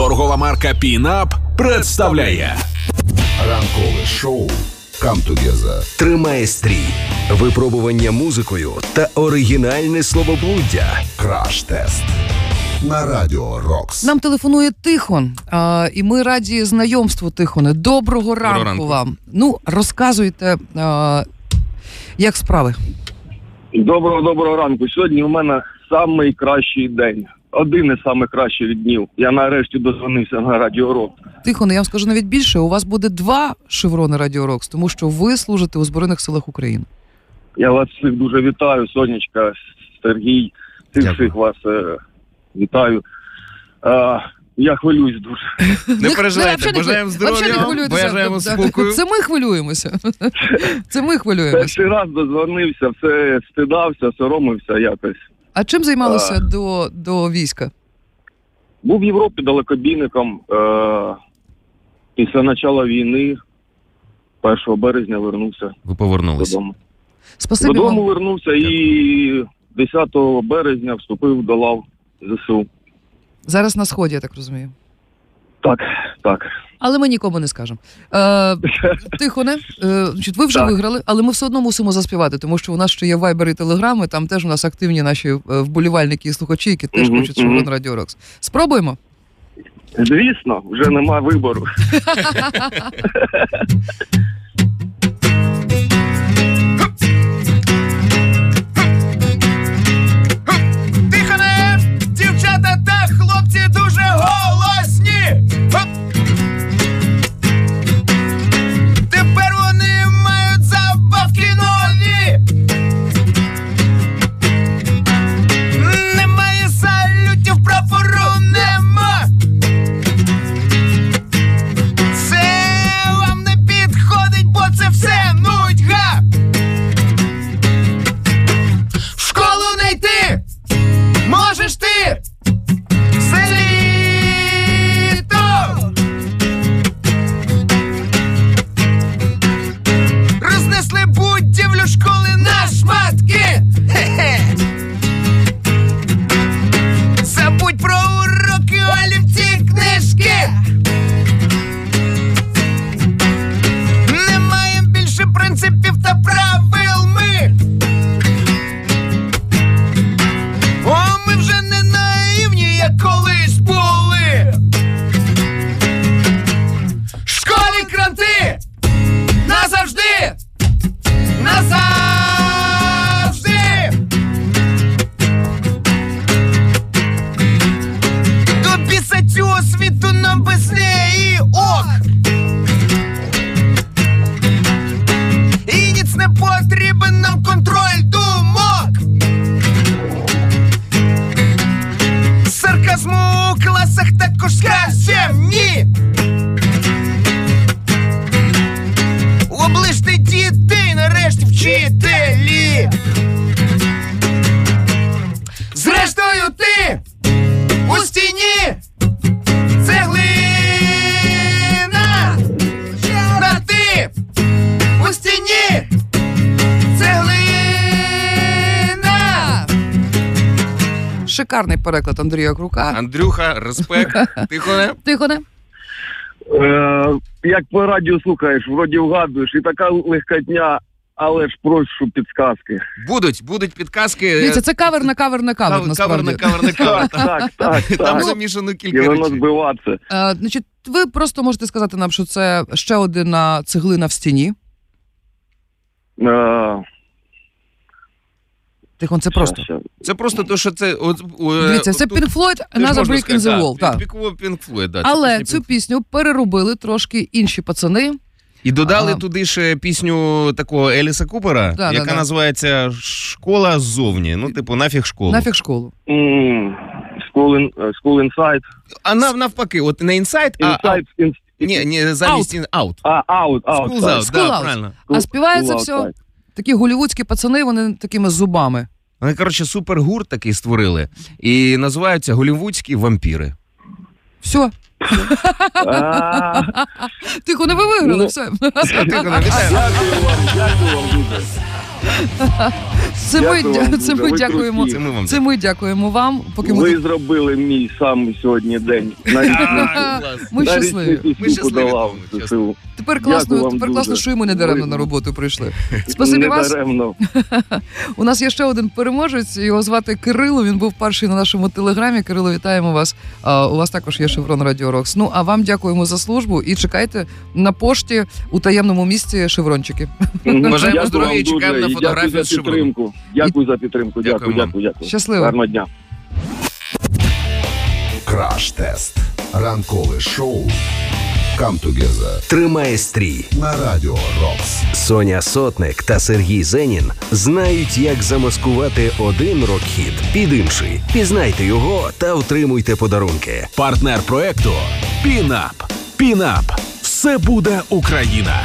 Торгова марка Пінап представляє Ранкове шоу «Come Together» Тримає стрій, випробування музикою та оригінальне словоблуддя. Краш-тест на Радіо Рокс. Нам телефонує Тихон, а, і ми раді знайомству, Тихоне. Доброго ранку, ранку. вам. Ну, розказуйте, а, як справи. Доброго доброго ранку. Сьогодні у мене самий кращий день. Один із самих кращих днів. Я нарешті дозвонився на Радіо Рок. Тихоне, я вам скажу навіть більше. У вас буде два шеврони Радіо Рокс, тому що ви служите у Збройних силах України. Я вас всіх дуже вітаю, Сонечка, Сергій, всіх всіх вас е, вітаю. Е, я хвилююсь дуже. Не переживайте, взагалі бажаємо здоров'я, бажаємо спокою. Це ми хвилюємося. Це ми хвилюємося. Перший раз дозвонився, все стидався, соромився якось. А чим займалися до, до війська? Був в Європі далекобійником. Е, після початку війни, 1 березня, вернувся Ви повернулися. додому. Спасибі Додому вам. вернувся і 10 березня вступив до лав ЗСУ. Зараз на сході, я так розумію. Так, так. Але ми нікому не скажемо. Е, Тихоне, е, значить, ви вже Так. виграли, але ми все одно мусимо заспівати, тому що у нас ще є вайбер і телеграми, там теж у нас активні наші е, вболівальники і слухачі, які теж хочуть. Шеврон Радіо Рокс. Спробуємо. Звісно, вже нема вибору. не потрібен нам Шикарний переклад Андрія Крука. Андрюха, респект. Тихоне. Тихоне. Е, як по радіо слухаєш, вроді вгадуєш, і така легкотня, але ж прошу підсказки. Будуть, будуть підказки. Дивіться, це кавер на кавер на кавер, Кавер насправді. на кавер на кавер. Так, так, так. Там так. замішано І кілька воно речей. збиватися. Е, значить, ви просто можете сказати нам, що це ще одна цеглина в стіні. Е, Тихон, це просто. щас, Це просто то, що це. От, е, Дивіться, це Pink Floyd, Another Brick in the Wall. Так. Pink- Floyd, да, Але пісня цю Pink пісню переробили трошки інші пацани. І додали Ага. туди ще пісню такого Еліса Купера, Да, яка да, да. називається Школа ззовні. Ну, типу, нафіг школу. Нафіг школу. School, in, е, school Inside. А нав, навпаки, от не інсайд, а Inside, ні, ні, замість in- out. а, out, out. School's out, School да, out. правильно. А співається School все Outside. Такі голівудські пацани, вони такими зубами. Вони, коротше, супергурт такий створили. І називаються голівудські вампіри. Все. Тихо, не ви виграли, Ну. все. Дякую вам, дякую вам дуже. Це ми, дя- це ми дякуємо. Це ми вам Це ми дякуємо вам. Поки ми, Ви зробили мій самий сьогодні день. Навіть А, клас. ми навіть щасливі. не Ми щасливі ЗСУ. Тепер Дякую класно, вам тепер класно, дуже. що і ми не даремно Ви- на роботу прийшли. Спасибі вас. даремно. У нас є ще один переможець. Його звати Кирило. Він був перший на нашому телеграмі. Кирило, вітаємо вас. А, у вас також є шеврон Радіо Рокс. Ну а вам дякуємо за службу і чекайте на пошті у таємному місці шеврончики. Бажаємо Дякую здоров'я і чекаємо на Фотографію Дякую за шевроном. підтримку. Дякую за підтримку. Дякую, Дякую вам. дякую, дякую. Щасливо. Гарного дня. Краш-тест. Ранкове шоу Come Together Тримає стрій. на Радіо Рокс. Соня Сотник та Сергій Зенін знають, як замаскувати один рок-хіт під інший. Пізнайте його та отримуйте подарунки. Партнер проекту Pin-Up. Pin-Up. Все буде Україна.